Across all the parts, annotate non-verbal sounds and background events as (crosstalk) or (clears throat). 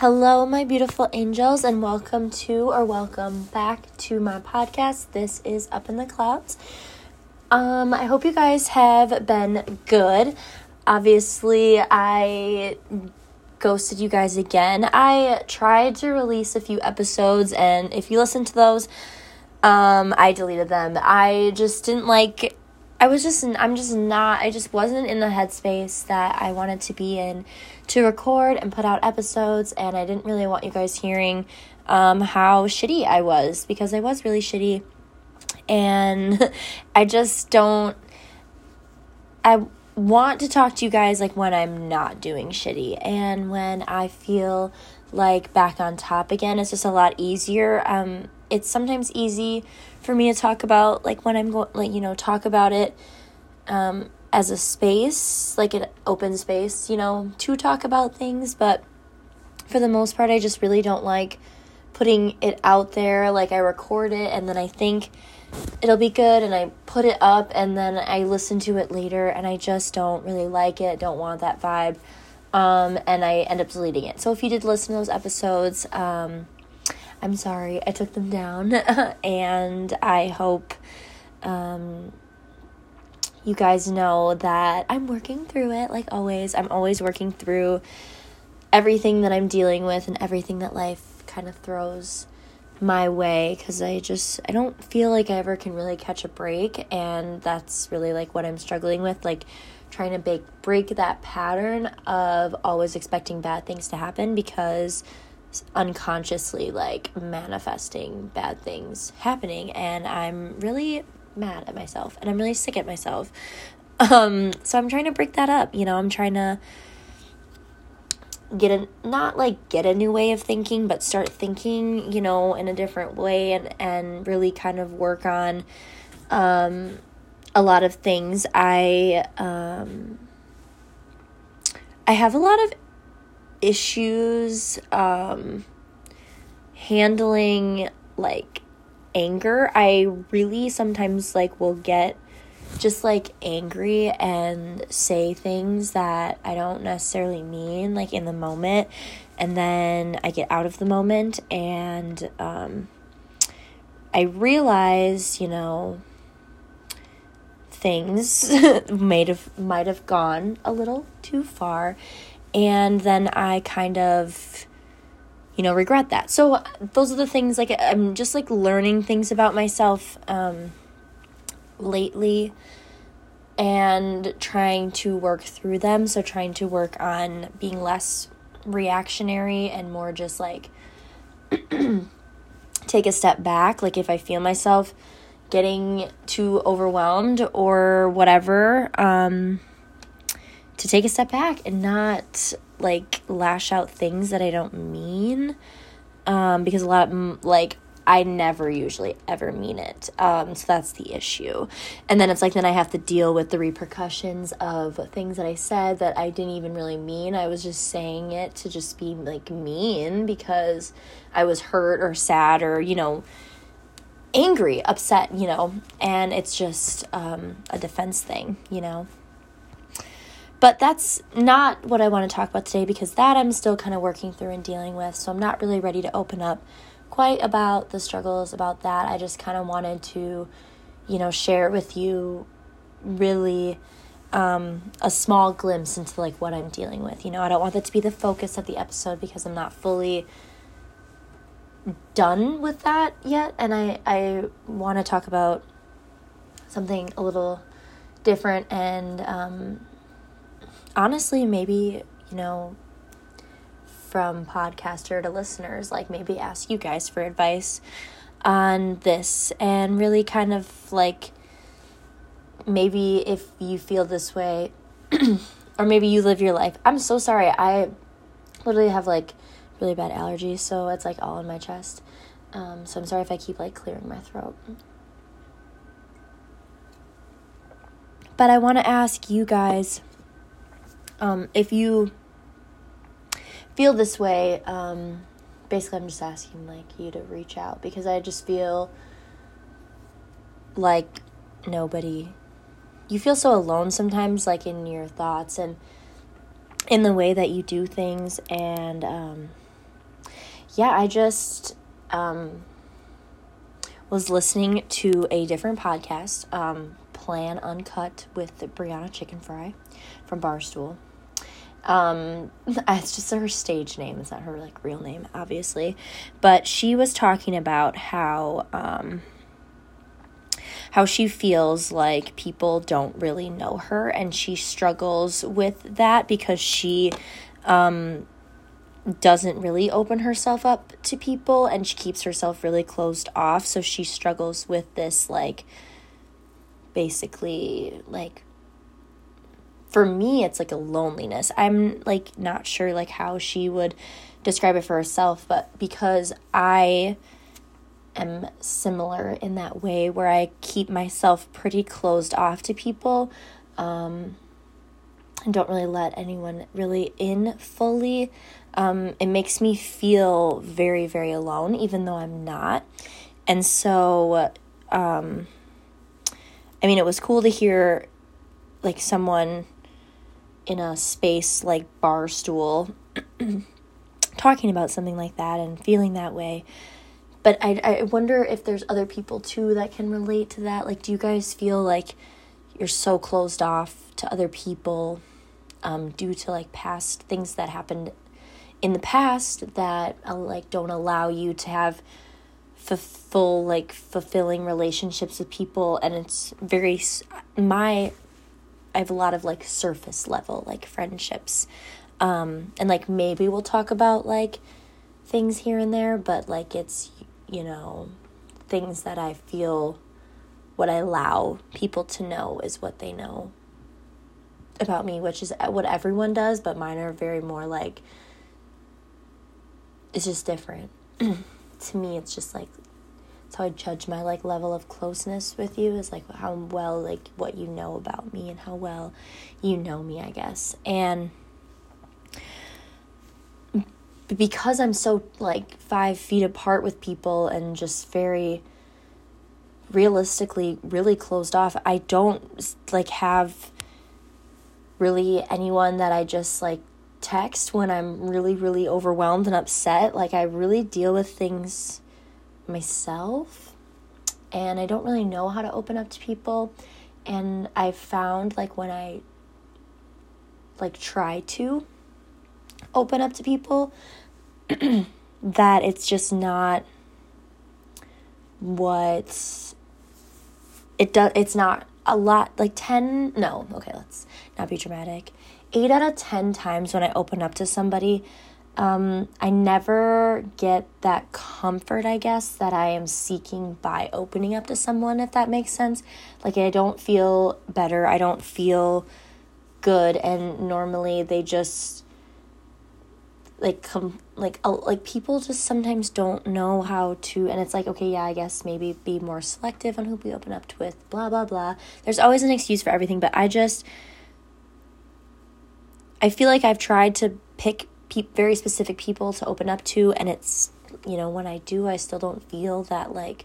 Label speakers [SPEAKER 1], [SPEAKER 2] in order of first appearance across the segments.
[SPEAKER 1] Hello, my beautiful angels, and welcome to or welcome back to my podcast. This is Up in the Clouds. Um, I hope you guys have been good. Obviously, I ghosted you guys again. I tried to release a few episodes, and if you listen to those, um, I deleted them. I just didn't like I was just, I'm just not, I just wasn't in the headspace that I wanted to be in to record and put out episodes, and I didn't really want you guys hearing um, how shitty I was because I was really shitty. And (laughs) I just don't, I want to talk to you guys like when I'm not doing shitty and when I feel like back on top again. It's just a lot easier. Um, it's sometimes easy for me to talk about like when I'm going like you know talk about it um, as a space like an open space you know to talk about things. But for the most part I just really don't like putting it out there. Like I record it and then I think it'll be good and I put it up and then I listen to it later and I just don't really like it don't want that vibe. Um, and I end up deleting it. So if you did listen to those episodes um, I'm sorry, I took them down, (laughs) and I hope um, you guys know that I'm working through it like always. I'm always working through everything that I'm dealing with and everything that life kind of throws my way because I just I don't feel like I ever can really catch a break and that's really like what I'm struggling with like trying to break break that pattern of always expecting bad things to happen because unconsciously like manifesting bad things happening and I'm really mad at myself and I'm really sick at myself. Um so I'm trying to break that up, you know, I'm trying to get a not like get a new way of thinking, but start thinking, you know, in a different way and and really kind of work on um a lot of things. I um I have a lot of issues um, handling like anger. I really sometimes like will get just like angry and say things that I don't necessarily mean like in the moment and then I get out of the moment and um I realize, you know, things (laughs) might have might have gone a little too far and then I kind of you know regret that. So those are the things like I'm just like learning things about myself um lately and trying to work through them. So trying to work on being less reactionary and more just like (clears throat) take a step back like if I feel myself getting too overwhelmed or whatever um to take a step back and not like lash out things that I don't mean. Um, because a lot of, like I never usually ever mean it. Um, so that's the issue. And then it's like then I have to deal with the repercussions of things that I said that I didn't even really mean. I was just saying it to just be like mean because I was hurt or sad or, you know, angry, upset, you know. And it's just um, a defense thing, you know. But that's not what I want to talk about today because that I'm still kind of working through and dealing with. So I'm not really ready to open up quite about the struggles about that. I just kind of wanted to, you know, share with you really um, a small glimpse into like what I'm dealing with. You know, I don't want that to be the focus of the episode because I'm not fully done with that yet. And I, I want to talk about something a little different and um, honestly, maybe, you know, from podcaster to listeners, like maybe ask you guys for advice on this and really kind of like maybe if you feel this way (clears throat) or maybe you live your life. I'm so sorry. I literally have like really bad allergies, so it's like all in my chest. Um, so I'm sorry if I keep like clearing my throat. But I want to ask you guys um, if you feel this way, um, basically, I'm just asking like you to reach out because I just feel like nobody. You feel so alone sometimes, like in your thoughts and in the way that you do things, and um, yeah, I just um, was listening to a different podcast, um, Plan Uncut with Brianna Chickenfry from Barstool. Um, (laughs) it's just her stage name. It's not her like real name, obviously. But she was talking about how um, how she feels like people don't really know her, and she struggles with that because she um, doesn't really open herself up to people, and she keeps herself really closed off. So she struggles with this like basically like for me it's like a loneliness. I'm like not sure like how she would describe it for herself but because i am similar in that way where i keep myself pretty closed off to people um and don't really let anyone really in fully um it makes me feel very very alone even though i'm not. And so um i mean it was cool to hear like someone in a space like Barstool (clears throat) talking about something like that and feeling that way. But I, I wonder if there's other people too that can relate to that. Like, do you guys feel like you're so closed off to other people um, due to like past things that happened in the past that uh, like don't allow you to have full like fulfilling relationships with people and it's very my I have a lot of like surface level like friendships. Um and like maybe we'll talk about like things here and there, but like it's you know things that I feel what I allow people to know is what they know about me, which is what everyone does, but mine are very more like it's just different. (clears throat) to me it's just like that's how I judge my like level of closeness with you is like how well like what you know about me and how well you know me, I guess. And because I'm so like five feet apart with people and just very realistically really closed off, I don't like have really anyone that I just like text when I'm really, really overwhelmed and upset. Like, I really deal with things myself and I don't really know how to open up to people. And I found like when I like try to open up to people (clears throat) that it's just not what it does it's not a lot like 10 no okay let's not be dramatic. 8 out of 10 times when I open up to somebody um, I never get that comfort, I guess, that I am seeking by opening up to someone, if that makes sense. Like, I don't feel better. I don't feel good. And normally they just like come like like people just sometimes don't know how to and it's like okay yeah i guess maybe be more selective on who we open up to with blah blah blah there's always an excuse for everything but i just i feel like i've tried to pick pe- very specific people to open up to and it's you know when i do i still don't feel that like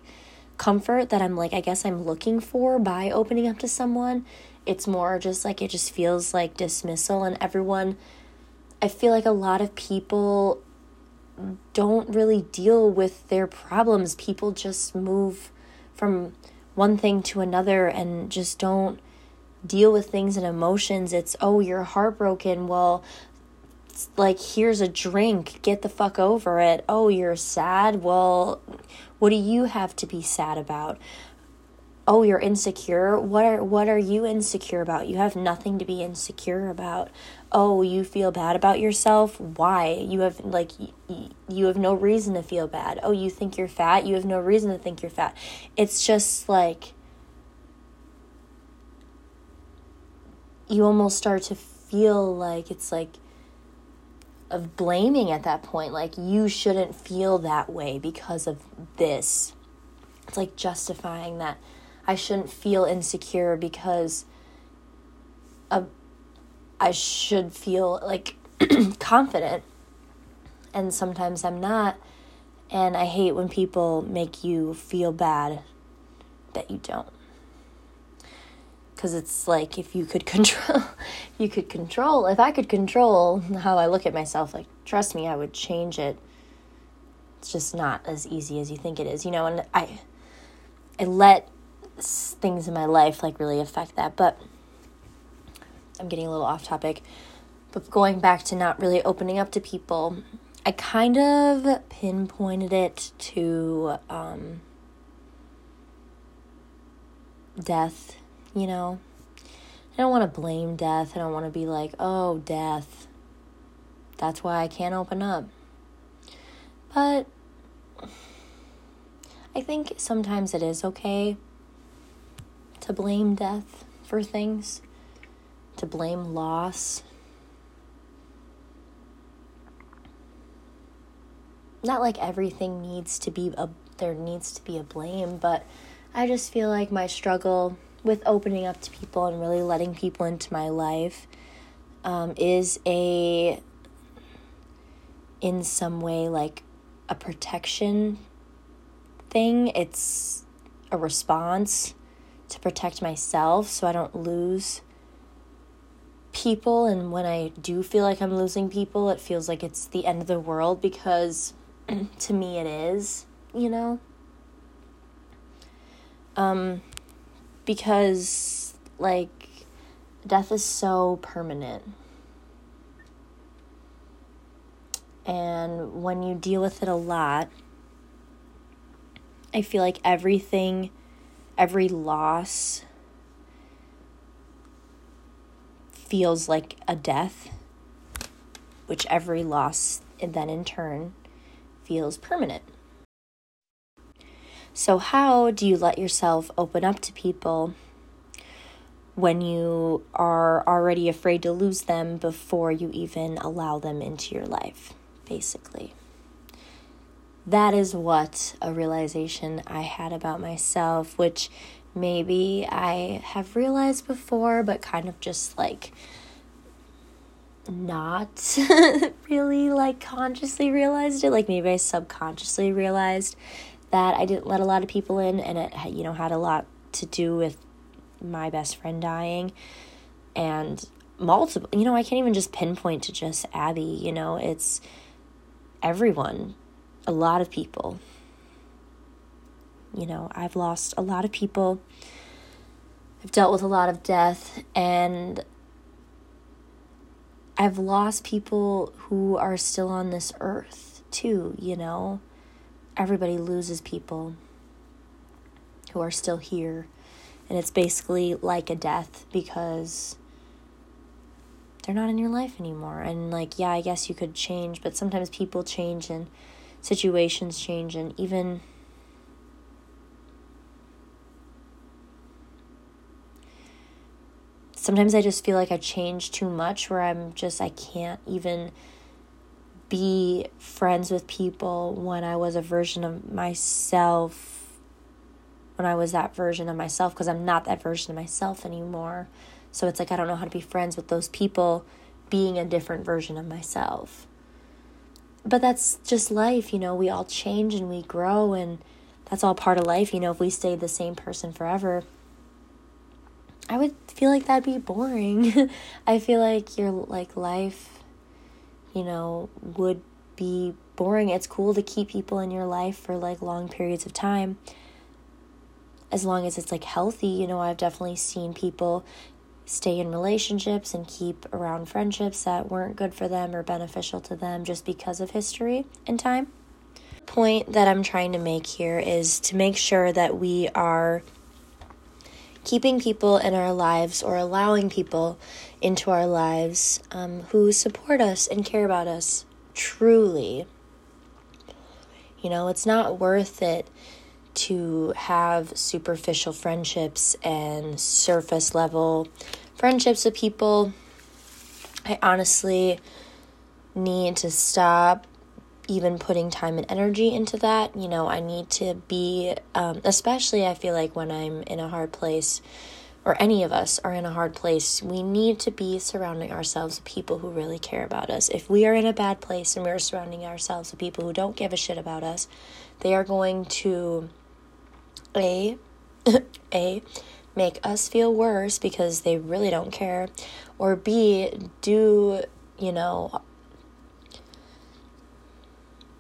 [SPEAKER 1] comfort that i'm like i guess i'm looking for by opening up to someone. It's more just like it just feels like dismissal and everyone i feel like a lot of people don't really deal with their problems. People just move from one thing to another and just don't deal with things and emotions. It's oh you're heartbroken. Well like here's a drink get the fuck over it. Oh you're sad? Well what do you have to be sad about? Oh you're insecure? What are what are you insecure about? You have nothing to be insecure about. Oh you feel bad about yourself? Why? You have like you have no reason to feel bad. Oh you think you're fat? You have no reason to think you're fat. It's just like you almost start to feel like it's like of blaming at that point like you shouldn't feel that way because of this. It's like justifying that i shouldn't feel insecure because of, i should feel like (clears throat) confident. And sometimes i'm not. And i hate when people make you feel bad that you don't because it's like if you could control (laughs) you could control if i could control how i look at myself like trust me i would change it it's just not as easy as you think it is, you know, and I I let things in my life like really affect that, but I'm getting a little off topic. But going back to not really opening up to people, I kind of pinpointed it to um, death, you know. I don't want to blame death. I don't want to be like, oh, death. That's why I can't open up. But I think sometimes it is okay to blame death for things, to blame loss. Not like everything needs to be a there needs to be a blame, but I just feel like my struggle with opening up to people and really letting people into my life um, is a in some way like a protection thing. It's a response to protect myself so i don't lose people. And when i do feel like i'm losing people it feels like it's the end of the world because (clears throat) to me it is you know? Um because like death is so permanent. And when you deal with it a lot, I feel like everything, every loss feels like a death, which every loss then in turn feels permanent. So, how do you let yourself open up to people when you are already afraid to lose them before you even allow them into your life, basically? That is what a realization I had about myself, which maybe I have realized before, but kind of just like not (laughs) really like consciously realized it. Like maybe I subconsciously realized that I didn't let a lot of people in, and it you know had a lot to do with my best friend dying, and multiple. You know, I can't even just pinpoint to just Abby. You know, it's everyone, a lot of people. You know, I've lost a lot of people. I've dealt with a lot of death, and I've lost people who are still on this earth too, you know everybody loses people who are still here. And it's basically like a death because they're not in your life anymore. And, like, yeah, I guess you could change, but sometimes people change and situations change, and even. Sometimes I just feel like I change too much where I'm just, I can't even be friends with people when I was a version of myself, when I was that version of myself, because I'm not that version of myself anymore. So it's like I don't know how to be friends with those people being a different version of myself. But that's just life, you know, we all change and we grow, and that's all part of life. You know, if we stayed the same person forever, I would feel like that'd be boring. (laughs) I feel like your like life you know, would be boring. It's cool to keep people in your life for like long periods of time. As long as it's like healthy, you know, I've definitely seen people stay in relationships and keep around friendships that weren't good for them or beneficial to them just because of history and time. Point that I'm trying to make here is to make sure that we are keeping people in our lives or allowing people into our lives um, who support us and care about us truly. You know, it's not worth it to have superficial friendships and surface level friendships with people. I honestly need to stop even putting time and energy into that. You know, I need to be, um, especially I feel like when I'm in a hard place, or any of us are in a hard place, we need to be surrounding ourselves with people who really care about us. If we are in a bad place and we're surrounding ourselves with people who don't give a shit about us, they are going to a (laughs) a make us feel worse because they really don't care or b do you know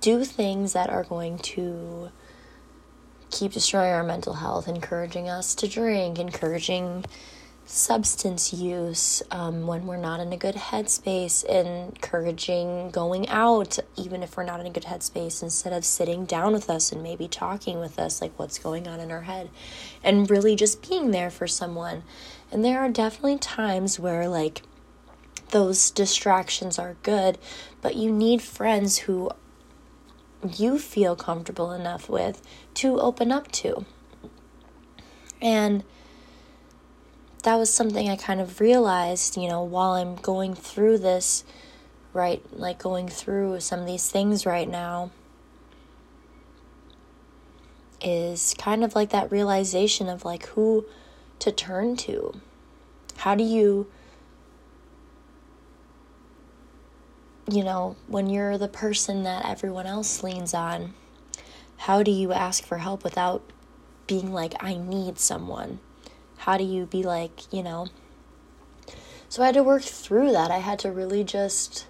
[SPEAKER 1] do things that are going to keep destroying our mental health, encouraging us to drink, encouraging substance use um, when we're not in a good headspace, encouraging going out even if we're not in a good headspace instead of sitting down with us and maybe talking with us like what's going on in our head and really just being there for someone. And there are definitely times where like those distractions are good, but you need friends who you feel comfortable enough with to open up to. And that was something I kind of realized, you know, while I'm going through this, right? Like going through some of these things right now, is kind of like that realization of like who to turn to. How do you, you know, when you're the person that everyone else leans on, how do you ask for help without being like, I need someone? how do you be like, you know? So I had to work through that. I had to really just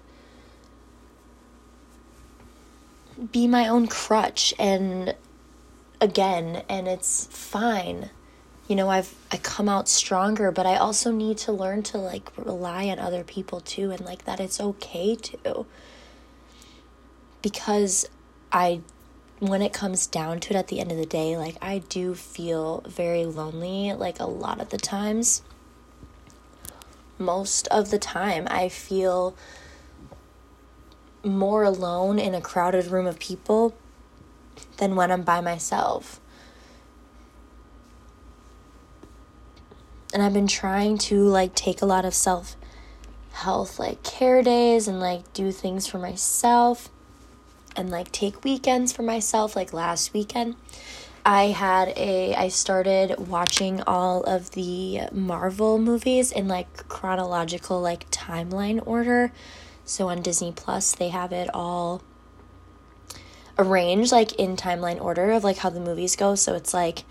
[SPEAKER 1] be my own crutch and again and it's fine. You know, I've I come out stronger, but I also need to learn to like rely on other people too and like that it's okay to. Because I when it comes down to it at the end of the day, like I do feel very lonely, like a lot of the times. Most of the time, I feel more alone in a crowded room of people than when I'm by myself. And I've been trying to like take a lot of self health like care days and like do things for myself and like take weekends for myself like last weekend I had a I started watching all of the Marvel movies in like chronological like timeline order. So on Disney Plus they have it all arranged like in timeline order of like how the movies go. So it's like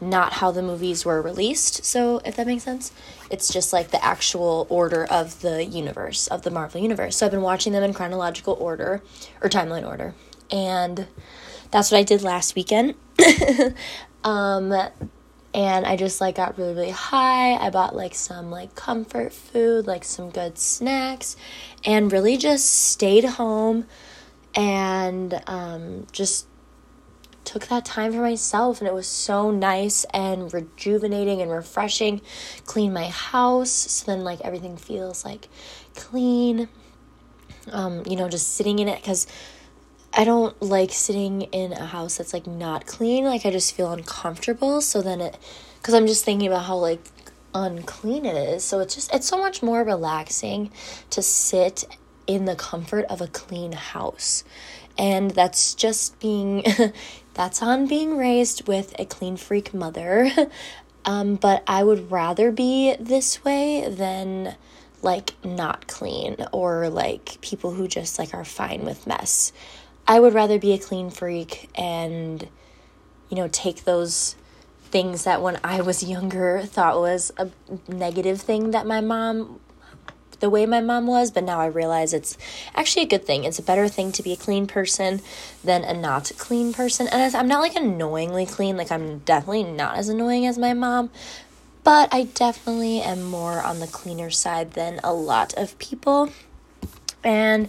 [SPEAKER 1] not how the movies were released. So, if that makes sense, it's just like the actual order of the universe, of the Marvel universe. So, I've been watching them in chronological order or timeline order. And that's what I did last weekend. (laughs) um, and I just like got really, really high. I bought like some like comfort food, like some good snacks, and really just stayed home and um, just took that time for myself and it was so nice and rejuvenating and refreshing. Clean my house so then like everything feels like clean. Um, you know, just sitting in it cuz I don't like sitting in a house that's like not clean. Like I just feel uncomfortable. So then it cuz I'm just thinking about how like unclean it is. So it's just it's so much more relaxing to sit in the comfort of a clean house. And that's just being (laughs) that's on being raised with a clean freak mother. (laughs) um, but I would rather be this way than like not clean or like people who just like are fine with mess. I would rather be a clean freak and you know take those things that when I was younger thought was a negative thing that my mom the way my mom was, but now I realize it's actually a good thing. It's a better thing to be a clean person than a not clean person. And I'm not like annoyingly clean, like I'm definitely not as annoying as my mom, but I definitely am more on the cleaner side than a lot of people. And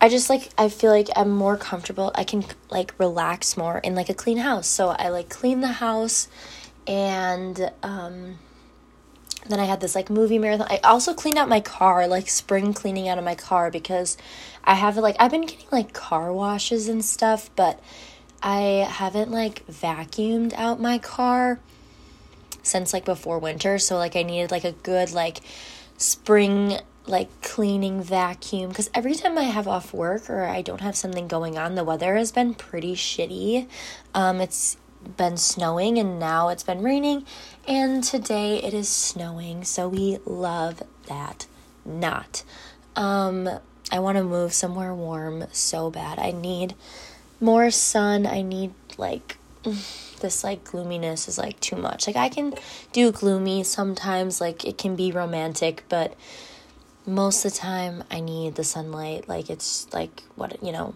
[SPEAKER 1] I just like I feel like I'm more comfortable. I can like relax more in like a clean house. So I like clean the house and um then I had this like movie marathon. I also cleaned out my car, like spring cleaning out of my car because I have like I've been getting like car washes and stuff, but I haven't like vacuumed out my car since like before winter, so like I needed like a good like spring like cleaning vacuum cuz every time I have off work or I don't have something going on, the weather has been pretty shitty. Um it's been snowing and now it's been raining and today it is snowing so we love that not. Um i want to move somewhere warm so bad. I need more sun. I need like (sighs) this like gloominess is like too much. Like i can do gloomy sometimes like it can be romantic but most of the time i need the sunlight. Like it's like what you know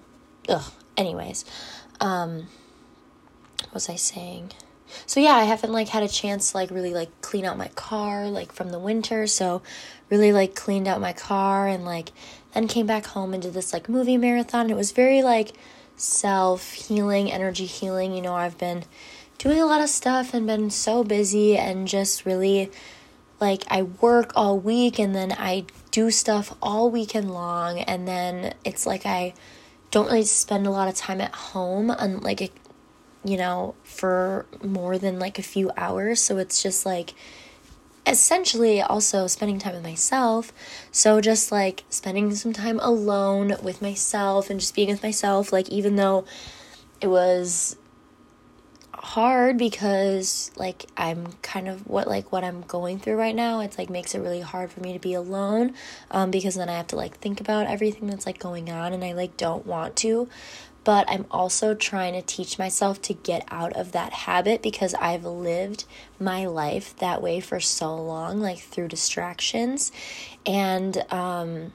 [SPEAKER 1] ugh. Anyways, um, was I saying? So yeah, I haven't like had a chance to like really like clean out my car like from the winter. So really like cleaned out my car and like then came back home and did this like movie marathon. It was very like self healing, energy healing. You know, I've been doing a lot of stuff and been so busy and just really like I work all week and then I do stuff all weekend long and then it's like I don't really spend a lot of time at home and like you know for more than like a few hours. So it's just like essentially also spending time with myself. So just like spending some time alone with myself and just being with myself, like even though it was hard because like I'm kind of what like what I'm going through right now it's like makes it really hard for me to be alone um because then I have to like think about everything that's like going on and I like don't want to but I'm also trying to teach myself to get out of that habit because I've lived my life that way for so long, like through distractions. And um,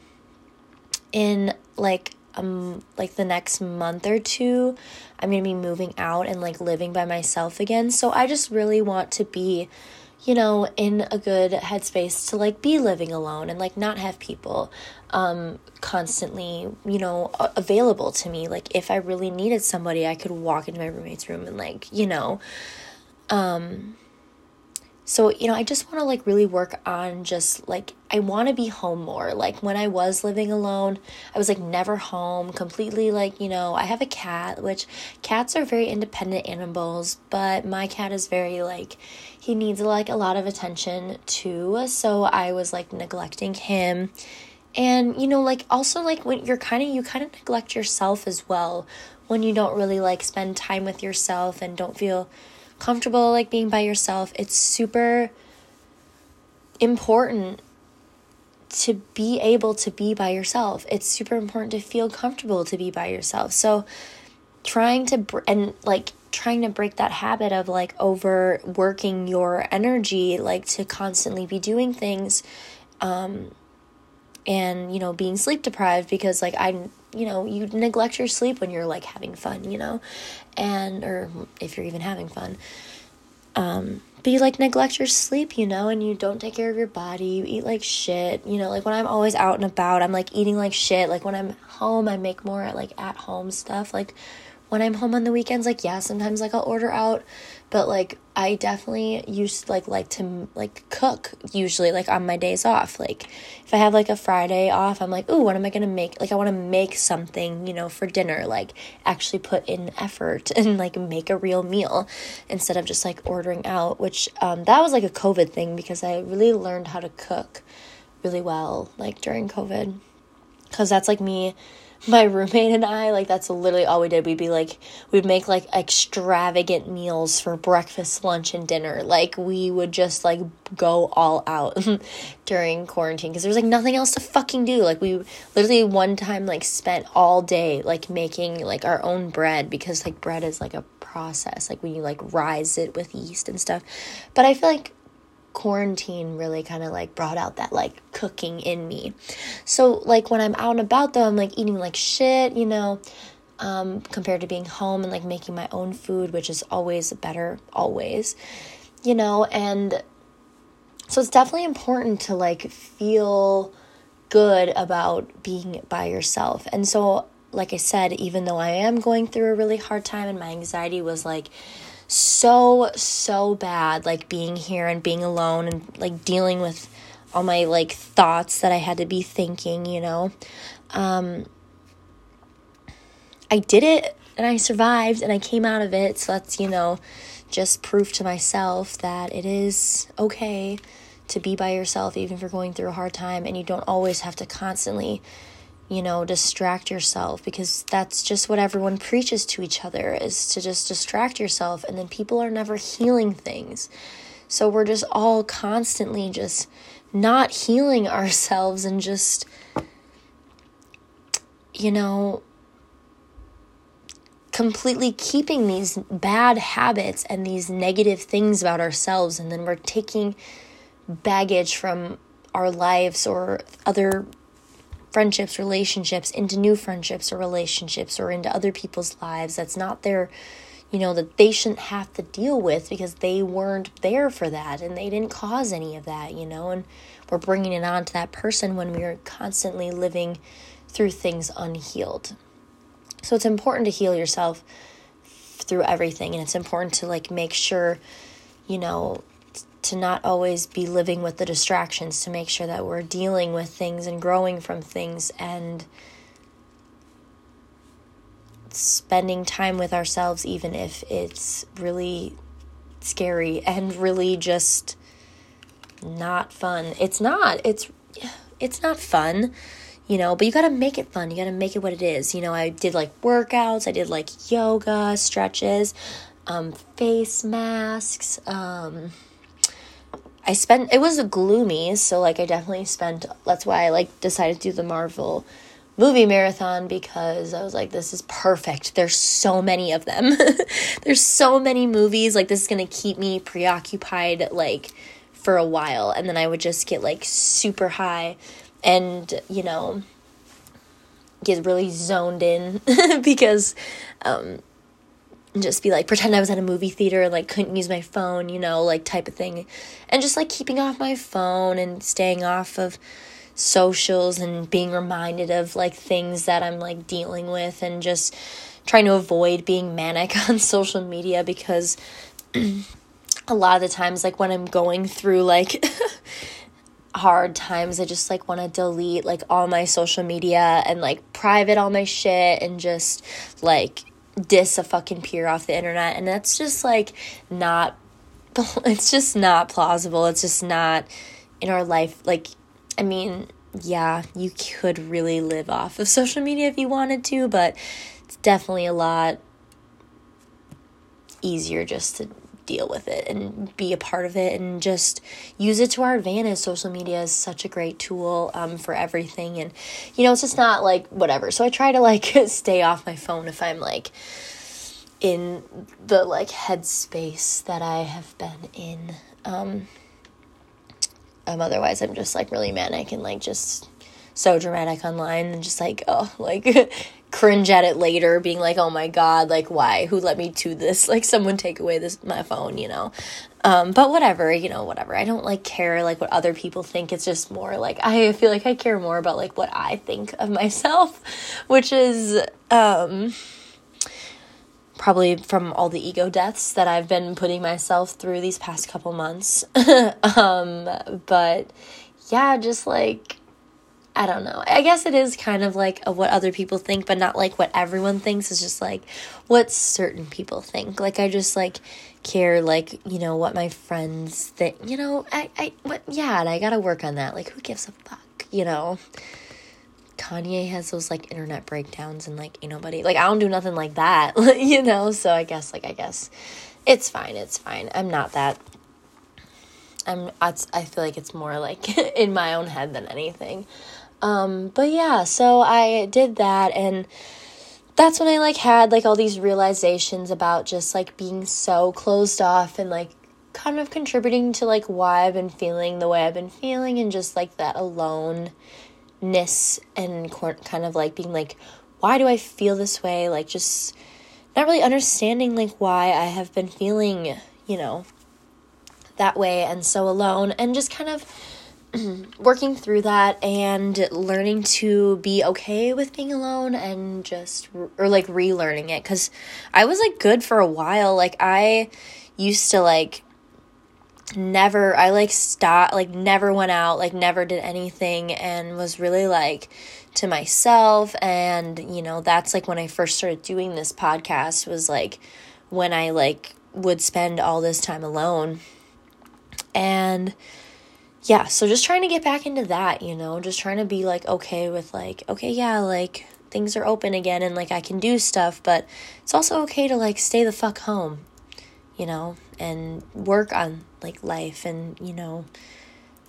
[SPEAKER 1] in like um like the next month or two, I'm gonna be moving out and like living by myself again. So I just really want to be you know, in a good headspace to like be living alone and like not have people um constantly, you know, available to me. Like if I really needed somebody, I could walk into my roommate's room and like, you know, um so, you know, I just want to like really work on just like I want to be home more. Like when I was living alone, I was like never home, completely like, you know, I have a cat, which cats are very independent animals, but my cat is very like he needs like a lot of attention too. So I was like neglecting him. And you know, like also like when you're kind of you kind of neglect yourself as well when you don't really like spend time with yourself and don't feel comfortable like being by yourself. It's super important to be able to be by yourself. It's super important to feel comfortable to be by yourself. So trying to br- and like trying to break that habit of like overworking your energy like to constantly be doing things um and you know being sleep deprived because like I you know you neglect your sleep when you're like having fun you know? And or if you're even having fun. Um but you like neglect your sleep you know and you don't take care of your body. You eat like shit you know? Like when i'm always out and about i'm like eating like shit. Like when i'm home i make more like at home stuff. Like when I'm home on the weekends, like yeah, sometimes like I'll order out, but like I definitely used like like to like cook usually like on my days off. Like if I have like a Friday off, I'm like, "Ooh, what am I going to make?" Like I want to make something, you know, for dinner, like actually put in effort (laughs) and like make a real meal instead of just like ordering out, which um that was like a COVID thing because I really learned how to cook really well like during COVID. Cuz that's like me my roommate and I, like that's literally all we did. We'd be like we'd make like extravagant meals for breakfast, lunch and dinner. Like we would just like go all out (laughs) during quarantine because there was like nothing else to fucking do. Like we literally one time like spent all day like making like our own bread because like bread is like a process like when you like rise it with yeast and stuff. But I feel like quarantine really kind of like brought out that like cooking in me. So like when I'm out and about though, I'm like eating like shit, you know, um, compared to being home and like making my own food, which is always better, always, you know, and so it's definitely important to like feel good about being by yourself. And so, like I said, even though I am going through a really hard time and my anxiety was like, so so bad like being here and being alone and like dealing with all my like thoughts that I had to be thinking, you know. Um I did it and I survived and I came out of it. So that's, you know, just proof to myself that it is okay to be by yourself even if you're going through a hard time and you don't always have to constantly you know, distract yourself because that's just what everyone preaches to each other is to just distract yourself and then people are never healing things. So we're just all constantly just not healing (laughs) ourselves and just you know completely keeping these bad habits and these negative things about ourselves and then we're taking baggage from our lives or other friendships, relationships, into new friendships or relationships or into other people's lives that's not their, you know, that they shouldn't have to deal with because they weren't there for that and they didn't cause any of that, you know, and we're bringing it on to that person when we're constantly living through things unhealed. So it's important to heal yourself through everything and it's important to like make sure, you know, to not always be living with the distractions, to make sure that we're dealing with things and growing from things and spending time with ourselves, even if it's really scary (laughs) and really just not fun. It's not. It's it's not fun, you know, but you got to make it fun. You got to make it what it is. You know, I did like workouts, I did like yoga, stretches, um face masks, um I spent it was gloomy, so like I definitely spent that's why I like decided to do the Marvel movie marathon because I was like this is perfect. There's so many of them. (laughs) There's so many movies like this is going to keep me preoccupied like for a while and then I would just get like super high and you know get really zoned in (laughs) because um and just be like pretend I was at a movie theater and like couldn't use my phone, you know, like type of thing. And just like keeping off my phone and staying off of socials and being reminded of like things that I'm like dealing with and just trying to avoid being manic (laughs) on social media because (clears throat) a lot of the times like when I'm going through like (laughs) hard times I just like want to delete like all my social media and like private all my shit and just like diss a fucking peer off the internet and that's just like not (laughs) it's just not plausible. It's just not in our life. Like i mean yeah you could really live off of social media if you wanted to but it's definitely a lot easier just to deal with it and be a part of it and just use it to our advantage. Social media is such a great tool um, for everything. And, you know, it's just not like whatever. So I try to like (laughs) stay off my phone if I'm like in the like headspace that I have been in. Um, um, otherwise, I'm just like really manic and like just so dramatic online and just like, oh, like (laughs) cringe at it later being like oh my god like why? Who let me do this? (laughs) Like someone take away this my phone you know? Um but whatever you know whatever. I don't like care like what other people think. It's just more like i feel like i care more about like what i think of (laughs) myself which is um probably from all the ego deaths that i've been putting myself through these past couple months. (laughs) Um but yeah just like I don't know. I guess it is kind of like what other people think, but not like what everyone thinks. It's just like what certain people think. Like I just like care like, you know, what my friends think. You know, I I what yeah, and I got to work on that. Like who gives a fuck, you know? Kanye has those like internet breakdowns and like ain't nobody like I don't do nothing like that, (laughs) you know? So I guess like I guess it's fine. It's fine. I'm not that I'm I feel like it's more like (laughs) in my own head than anything. Um, but yeah, so I did that and that's when I like had like all these realizations about just like being so closed off and like kind of contributing to like why I've been feeling the way I've been feeling and just like that aloneness and kind of like being like why do I feel this way? Like just not really understanding like why I have been feeling, you know, that way and so alone and just kind of (clears throat) working through that and learning to be okay with being alone and just or like relearning it. Cuz I was like good for a while. Like I used to like never I like stop like never went out like never did anything and was really like to myself. And you know that's like when I first started doing this podcast was like when I like would spend all this time alone. And yeah, so just trying to get back into that, you know, just trying to be like okay with like, okay, yeah, like things are open again and like I can do stuff, but it's also okay to like stay the fuck home, you know, and work on like life and, you know,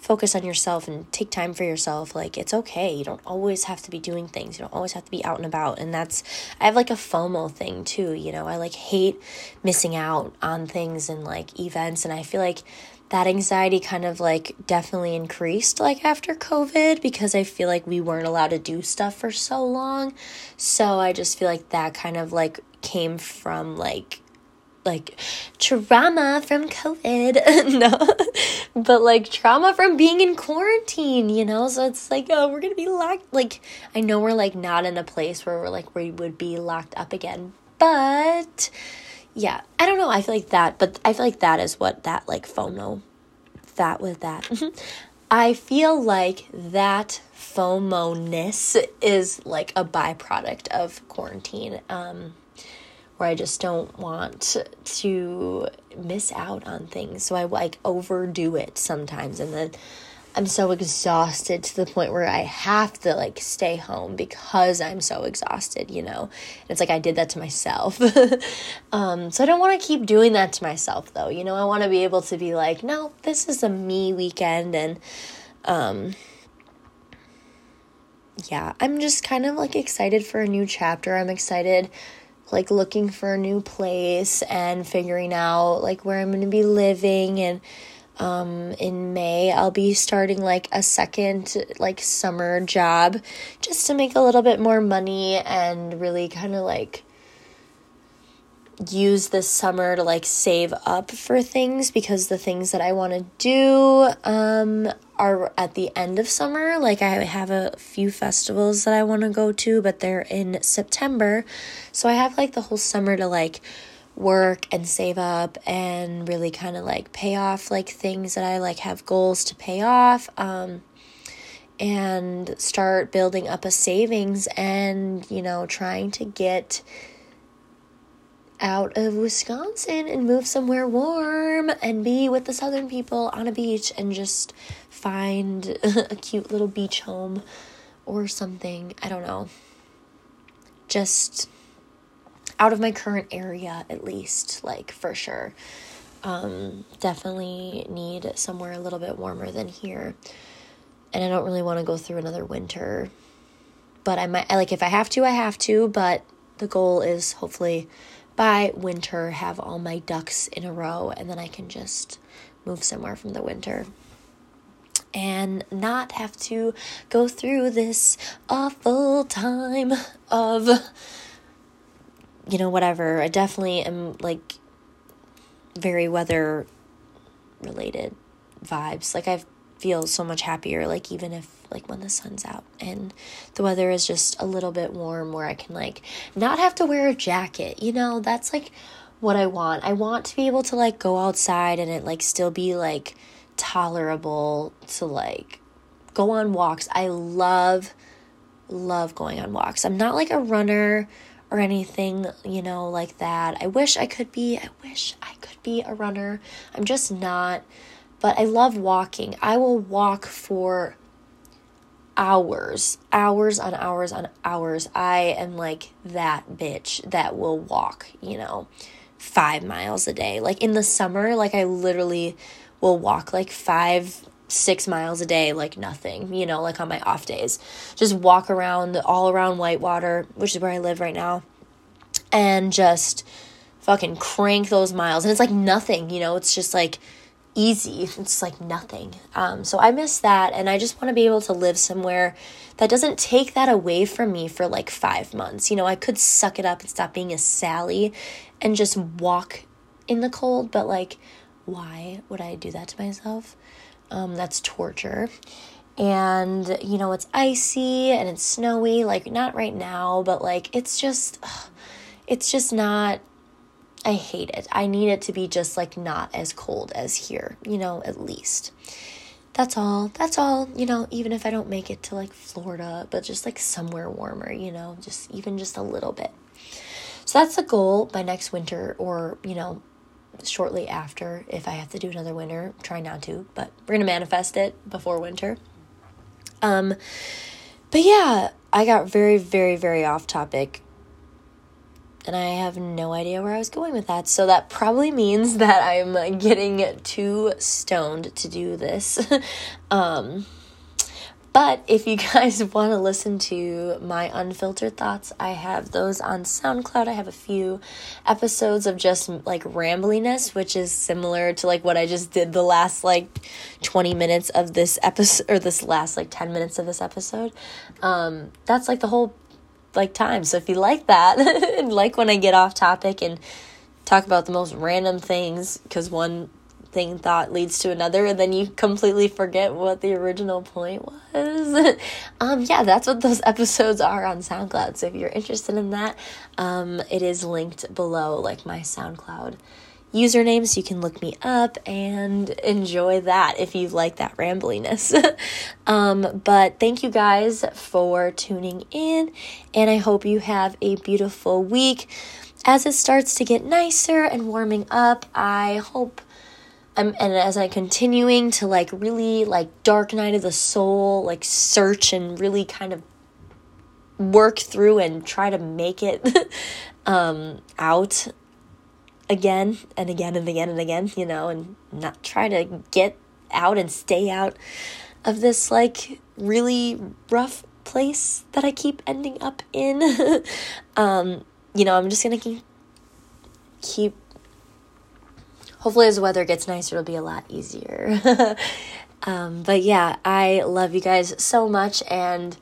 [SPEAKER 1] focus on yourself and take time for yourself. Like it's okay. You don't always have to be doing things. You don't always have to be out and about. And that's I have like a FOMO thing too, you know. I like hate missing out on things and like events and I feel like that anxiety kind of like definitely increased like after COVID because I feel like we weren't allowed to do stuff for so long. So I just feel like that kind of like came from like like trauma from COVID. (laughs) no, but like trauma from being in quarantine, you know? So it's like, oh, we're gonna be locked. Like, I know we're like not in a place where we're like, we would be locked up again, but yeah, I don't know. I feel like that, but I feel like that is what that like FOMO, that with that. I feel like that FOMO ness is like a byproduct of quarantine. Um, where I just don't want to miss out on things. So I like overdo it sometimes and then I'm so exhausted to the point where I have to like stay home because I'm so exhausted, you know. And it's like I did that to myself. (laughs) um, so I don't want to keep doing that to myself though. You know, I want to be able to be like, no, this is a me weekend and um yeah, I'm just kind of like excited for a new chapter. I'm excited like looking for a new place and figuring out like where I'm going to be living and um, in May I'll be starting like a second like summer job just to make a little bit more money and really kind of like use this summer to like save up for things because the things that I want to do um are at the end of summer. Like I have a few festivals that I want to go to, but they're in September. So I have like the whole summer to like work and save up and really kind of like pay off like things that I like have goals to pay off. Um and start building up a savings and, you know, trying to get out of Wisconsin and move somewhere warm and be with the southern people on a beach and just find (laughs) a cute little beach home or something. I don't know. Just out of my current area, at least, like for sure. Um, definitely need somewhere a little bit warmer than here. And I don't really want to go through another winter. But I might, like, if I have to, I have to. But the goal is hopefully by winter have all my ducks in a row and then I can just move somewhere from the winter and not have to go through this awful time of you know whatever i definitely am like very weather related vibes like i feel so much happier like even if like when the sun's out and the weather is just a little bit warm where I can like not have to wear a jacket. You know, that's like what I want. I want to be able to like go outside and it like still be like tolerable to like go on walks. I love love going on walks. I'm not like a runner or anything, you know, like that. I wish I could be. I wish I could be a runner. I'm just not. But I love walking. I will walk for hours, hours on hours on hours. I am like that bitch that will walk, you know, five miles a day. Like in the summer, like I literally will walk like five, six miles a day, like nothing, you know, like on my off days. Just walk around all around Whitewater, which is where I live right now, and just fucking crank those miles. And it's like nothing, you know, it's just like easy. It's like nothing. Um, so I miss that, and I just want to be able to live somewhere that doesn't take that away from me for like five months. You know, I could suck it up and stop being a Sally and just walk in the cold, but like, why would I do that to myself? Um, that's torture. And, you know, it's icy and it's snowy, like, not right now, but like, it's just, ugh, it's just not I hate it. I need it to be just like not as cold as here, you know, at least. That's all. That's all, you know, even if I don't make it to like Florida, but just like somewhere warmer, you know, just even just a little bit. So that's the goal by next winter or, you know, shortly after if I have to do another winter. Try not to, but we're to manifest it before winter. Um but yeah, I got very very very off topic and I have no idea where I was going with that. So that probably means (laughs) that I'm getting too stoned to do this. (laughs) um, But if you (laughs) guys want to listen to my unfiltered thoughts, I have those on SoundCloud. I have a few episodes of just like rambliness, which is similar to like what I just did the last like 20 minutes of this episode or this last like 10 minutes of this episode. Um, that's like the whole like time. So if you like that (laughs) and like when I get off topic and talk about the most random things, because one thing thought leads to another and then you completely forget what the original point was. (laughs) Um yeah that's what those episodes are on soundcloud so if you're interested in that um it is linked below like my soundcloud username so you can look me up and enjoy that if you like that rambliness. (laughs) Um but thank you guys for tuning in and i hope you have a beautiful week. As it starts to get nicer and warming up i hope I'm, and as I'm continuing to like really like dark night of the soul, like search and really kind of work through and try to make it (laughs) um, out again and again and again and again, you know, and not try to get out and stay out of this like really rough place that I keep ending up in. (laughs) um, you know, I'm just gonna keep keep hopefully as the weather gets nicer it'll be a lot easier. (laughs) Um, but yeah i love you guys so much and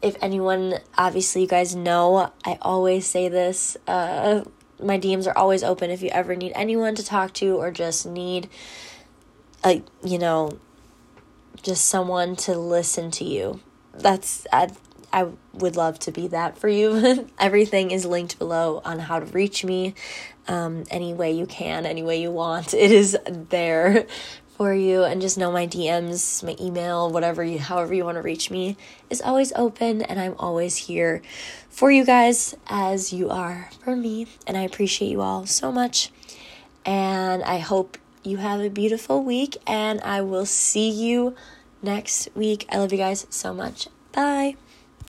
[SPEAKER 1] if anyone obviously you guys know i always say this uh, my dms are always open if you ever need anyone to talk to or just need a you know just someone to listen to you. That's I, I would love to be that for you. (laughs) Everything is linked below on how to reach me um, any way you can, any way you want. It is there for you. And just know my DMs, my email, whatever you, however you want to reach me, is always open. And I'm always here for you guys as you are for me. And I appreciate you all so much. And I hope you have a beautiful week. And I will see you next week. I love you guys so much. Bye.